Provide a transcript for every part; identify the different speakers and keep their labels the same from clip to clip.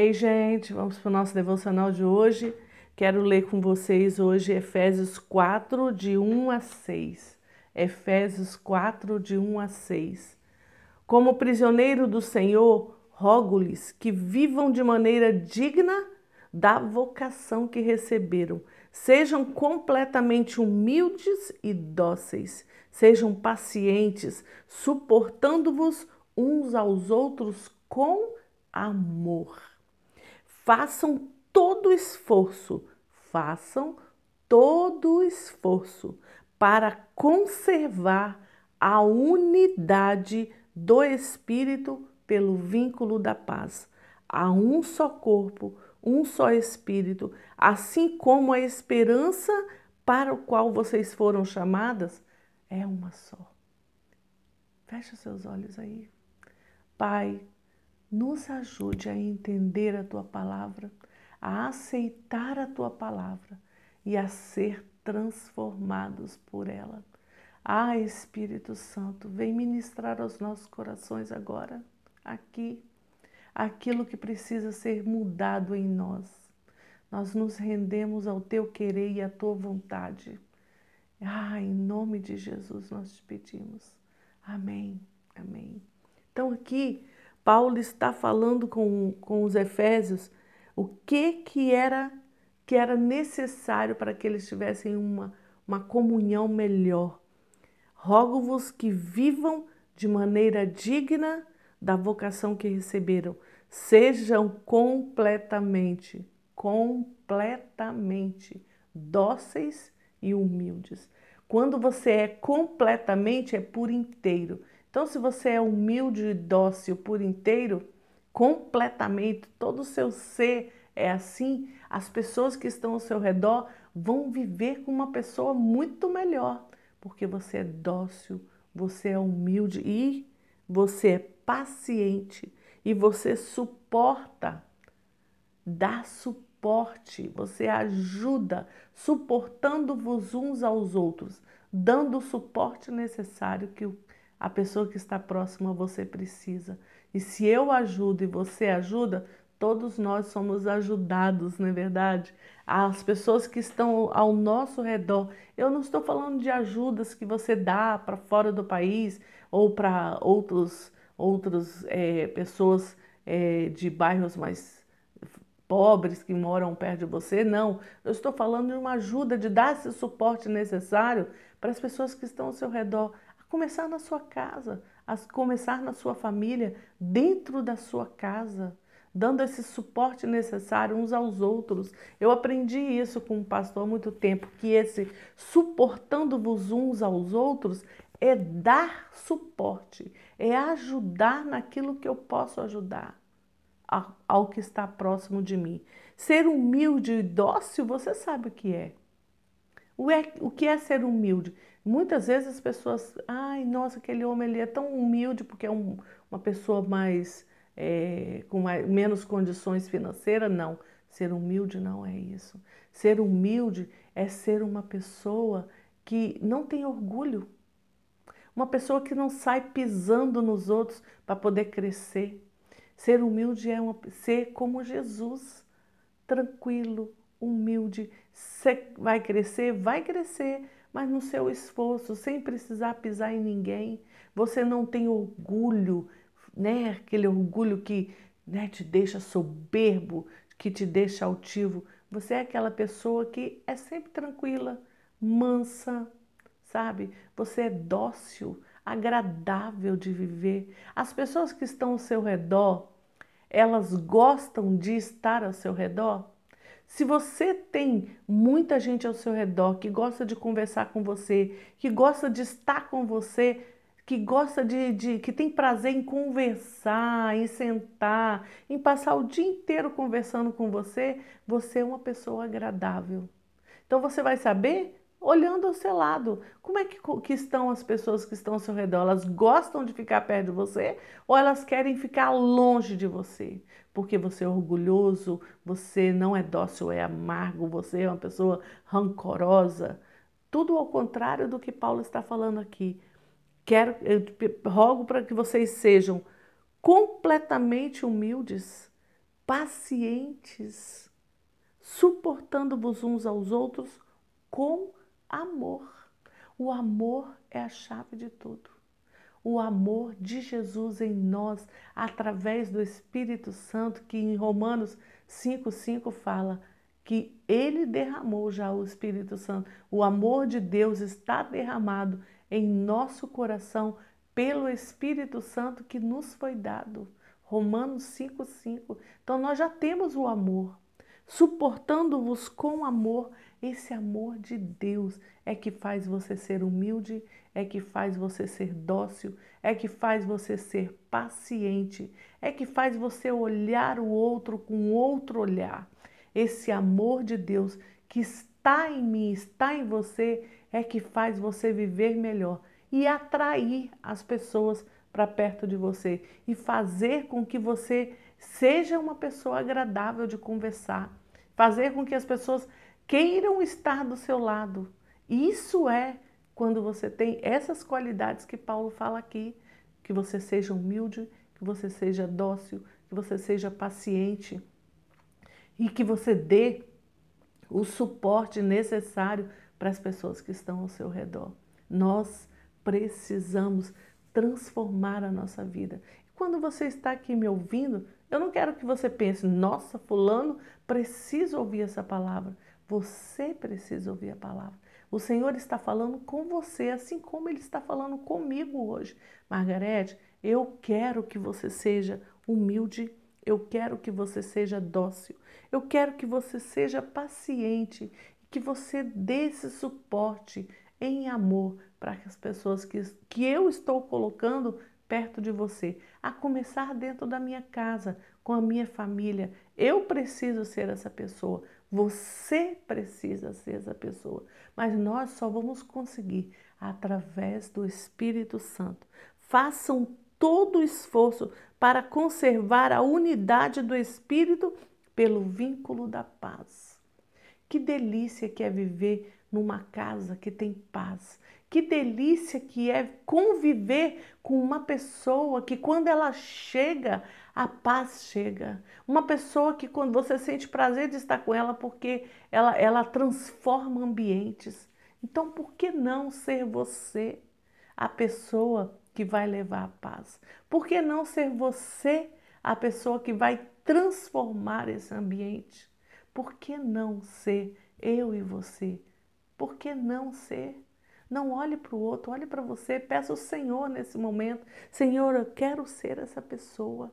Speaker 1: Ei, gente, vamos para o nosso devocional de hoje. Quero ler com vocês hoje Efésios 4, de 1 a 6. Efésios 4, de 1 a 6. Como prisioneiro do Senhor, rogo-lhes que vivam de maneira digna da vocação que receberam. Sejam completamente humildes e dóceis. Sejam pacientes, suportando-vos uns aos outros com amor. Façam todo o esforço, façam todo o esforço para conservar a unidade do Espírito pelo vínculo da paz. Há um só corpo, um só Espírito, assim como a esperança para o qual vocês foram chamadas é uma só. Feche os seus olhos aí. Pai, nos ajude a entender a tua palavra, a aceitar a tua palavra e a ser transformados por ela. Ah, Espírito Santo, vem ministrar aos nossos corações agora, aqui, aquilo que precisa ser mudado em nós. Nós nos rendemos ao teu querer e à tua vontade. Ah, em nome de Jesus nós te pedimos. Amém, amém. Então aqui Paulo está falando com, com os Efésios o que, que era que era necessário para que eles tivessem uma, uma comunhão melhor. Rogo-vos que vivam de maneira digna da vocação que receberam. Sejam completamente, completamente dóceis e humildes. Quando você é completamente, é por inteiro. Então, se você é humilde e dócil por inteiro, completamente, todo o seu ser é assim, as pessoas que estão ao seu redor vão viver com uma pessoa muito melhor, porque você é dócil, você é humilde e você é paciente e você suporta, dá suporte, você ajuda, suportando-vos uns aos outros, dando o suporte necessário que o a pessoa que está próxima a você precisa. E se eu ajudo e você ajuda, todos nós somos ajudados, não é verdade? As pessoas que estão ao nosso redor. Eu não estou falando de ajudas que você dá para fora do país ou para outros, outras é, pessoas é, de bairros mais pobres que moram perto de você, não. Eu estou falando de uma ajuda, de dar esse suporte necessário para as pessoas que estão ao seu redor começar na sua casa, começar na sua família, dentro da sua casa, dando esse suporte necessário uns aos outros. Eu aprendi isso com um pastor há muito tempo, que esse suportando-vos uns aos outros é dar suporte, é ajudar naquilo que eu posso ajudar ao que está próximo de mim. Ser humilde e dócil, você sabe o que é. O que é ser humilde? Muitas vezes as pessoas, ai, nossa, aquele homem ele é tão humilde porque é um, uma pessoa mais é, com mais, menos condições financeiras. Não, ser humilde não é isso. Ser humilde é ser uma pessoa que não tem orgulho, uma pessoa que não sai pisando nos outros para poder crescer. Ser humilde é uma, ser como Jesus, tranquilo, humilde. Vai crescer? Vai crescer mas no seu esforço, sem precisar pisar em ninguém. Você não tem orgulho, né? Aquele orgulho que né, te deixa soberbo, que te deixa altivo. Você é aquela pessoa que é sempre tranquila, mansa, sabe? Você é dócil, agradável de viver. As pessoas que estão ao seu redor, elas gostam de estar ao seu redor? Se você tem muita gente ao seu redor que gosta de conversar com você, que gosta de estar com você, que gosta de, de, que tem prazer em conversar, em sentar, em passar o dia inteiro conversando com você, você é uma pessoa agradável. Então você vai saber olhando ao seu lado. Como é que, que, estão as pessoas que estão ao seu redor? Elas gostam de ficar perto de você ou elas querem ficar longe de você? Porque você é orgulhoso, você não é dócil, é amargo, você é uma pessoa rancorosa. Tudo ao contrário do que Paulo está falando aqui. Quero, eu rogo para que vocês sejam completamente humildes, pacientes, suportando-vos uns aos outros com amor. O amor é a chave de tudo. O amor de Jesus em nós, através do Espírito Santo, que em Romanos 5,5 fala que ele derramou já o Espírito Santo. O amor de Deus está derramado em nosso coração pelo Espírito Santo que nos foi dado. Romanos 5,5. Então nós já temos o amor. Suportando-vos com amor, esse amor de Deus é que faz você ser humilde, é que faz você ser dócil, é que faz você ser paciente, é que faz você olhar o outro com outro olhar. Esse amor de Deus que está em mim, está em você, é que faz você viver melhor e atrair as pessoas para perto de você e fazer com que você seja uma pessoa agradável de conversar, fazer com que as pessoas queiram estar do seu lado. Isso é quando você tem essas qualidades que Paulo fala aqui, que você seja humilde, que você seja dócil, que você seja paciente e que você dê o suporte necessário para as pessoas que estão ao seu redor. Nós precisamos transformar a nossa vida. E quando você está aqui me ouvindo, eu não quero que você pense, nossa, fulano precisa ouvir essa palavra. Você precisa ouvir a palavra. O Senhor está falando com você, assim como Ele está falando comigo hoje. Margarete, eu quero que você seja humilde, eu quero que você seja dócil, eu quero que você seja paciente, que você dê esse suporte em amor para as pessoas que, que eu estou colocando perto de você, a começar dentro da minha casa, com a minha família. Eu preciso ser essa pessoa, você precisa ser essa pessoa, mas nós só vamos conseguir através do Espírito Santo. Façam todo o esforço para conservar a unidade do Espírito pelo vínculo da paz. Que delícia que é viver numa casa que tem paz. Que delícia que é conviver com uma pessoa que quando ela chega, a paz chega. Uma pessoa que quando você sente prazer de estar com ela porque ela, ela transforma ambientes. Então, por que não ser você a pessoa que vai levar a paz? Por que não ser você a pessoa que vai transformar esse ambiente? Por que não ser eu e você? Por que não ser? Não olhe para o outro, olhe para você, peça ao Senhor nesse momento. Senhor, eu quero ser essa pessoa.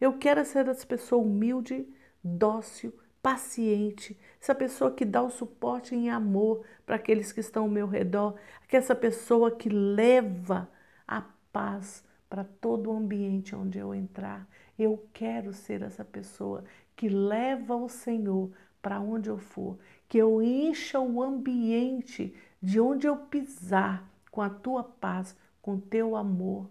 Speaker 1: Eu quero ser essa pessoa humilde, dócil, paciente, essa pessoa que dá o suporte em amor para aqueles que estão ao meu redor, que essa pessoa que leva a paz para todo o ambiente onde eu entrar. Eu quero ser essa pessoa que leva o Senhor para onde eu for, que eu encha o ambiente de onde eu pisar com a tua paz, com o teu amor,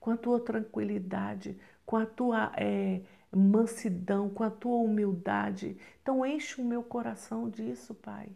Speaker 1: com a tua tranquilidade, com a tua é, mansidão, com a tua humildade. Então, enche o meu coração disso, Pai.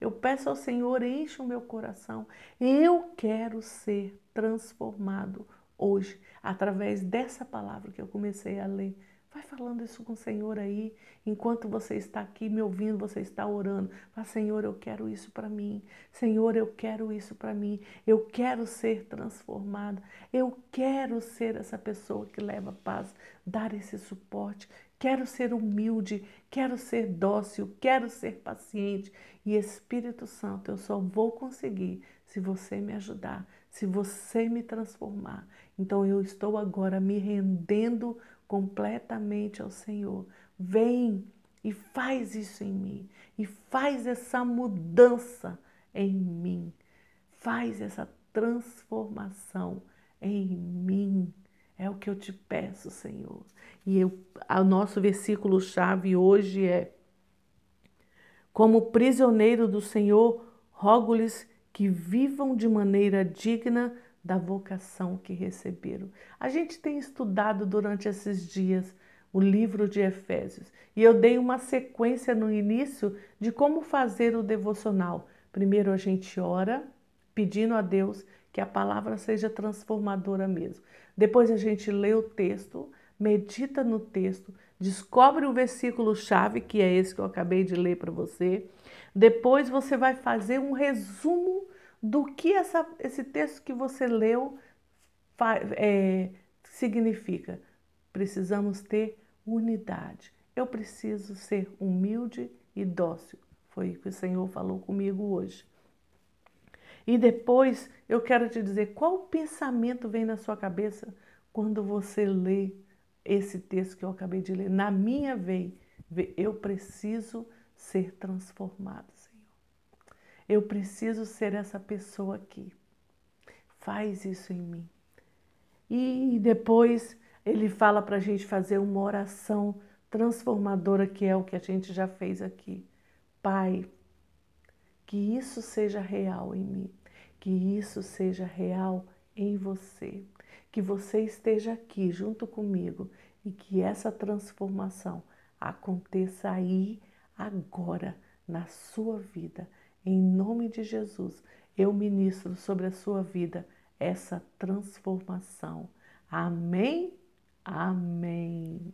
Speaker 1: Eu peço ao Senhor, enche o meu coração. Eu quero ser transformado hoje, através dessa palavra que eu comecei a ler Vai falando isso com o Senhor aí, enquanto você está aqui me ouvindo, você está orando. Fala, Senhor, eu quero isso para mim. Senhor, eu quero isso para mim. Eu quero ser transformada. Eu quero ser essa pessoa que leva paz, dar esse suporte. Quero ser humilde, quero ser dócil, quero ser paciente. E Espírito Santo, eu só vou conseguir se você me ajudar, se você me transformar. Então eu estou agora me rendendo completamente ao Senhor. Vem e faz isso em mim, e faz essa mudança em mim, faz essa transformação em mim. É o que eu te peço, Senhor. E eu, o nosso versículo chave hoje é: Como prisioneiro do Senhor, rogo-lhes que vivam de maneira digna da vocação que receberam. A gente tem estudado durante esses dias o livro de Efésios e eu dei uma sequência no início de como fazer o devocional. Primeiro a gente ora, pedindo a Deus que a palavra seja transformadora mesmo. Depois a gente lê o texto, medita no texto. descobre o versículo chave, que é esse que eu acabei de ler para você. Depois você vai fazer um resumo do que essa, esse texto que você leu é, significa. Precisamos ter unidade. Eu preciso ser humilde e dócil. Foi o que o Senhor falou comigo hoje. E depois eu quero te dizer qual pensamento vem na sua cabeça quando você lê esse texto que eu acabei de ler. Na minha vez, eu preciso ser transformado. Eu preciso ser essa pessoa aqui. Faz isso em mim. E depois ele fala para a gente fazer uma oração transformadora, que é o que a gente já fez aqui. Pai, que isso seja real em mim, que isso seja real em você, que você esteja aqui junto comigo e que essa transformação aconteça aí, agora, na sua vida. Em nome de Jesus, eu ministro sobre a sua vida essa transformação. Amém? Amém.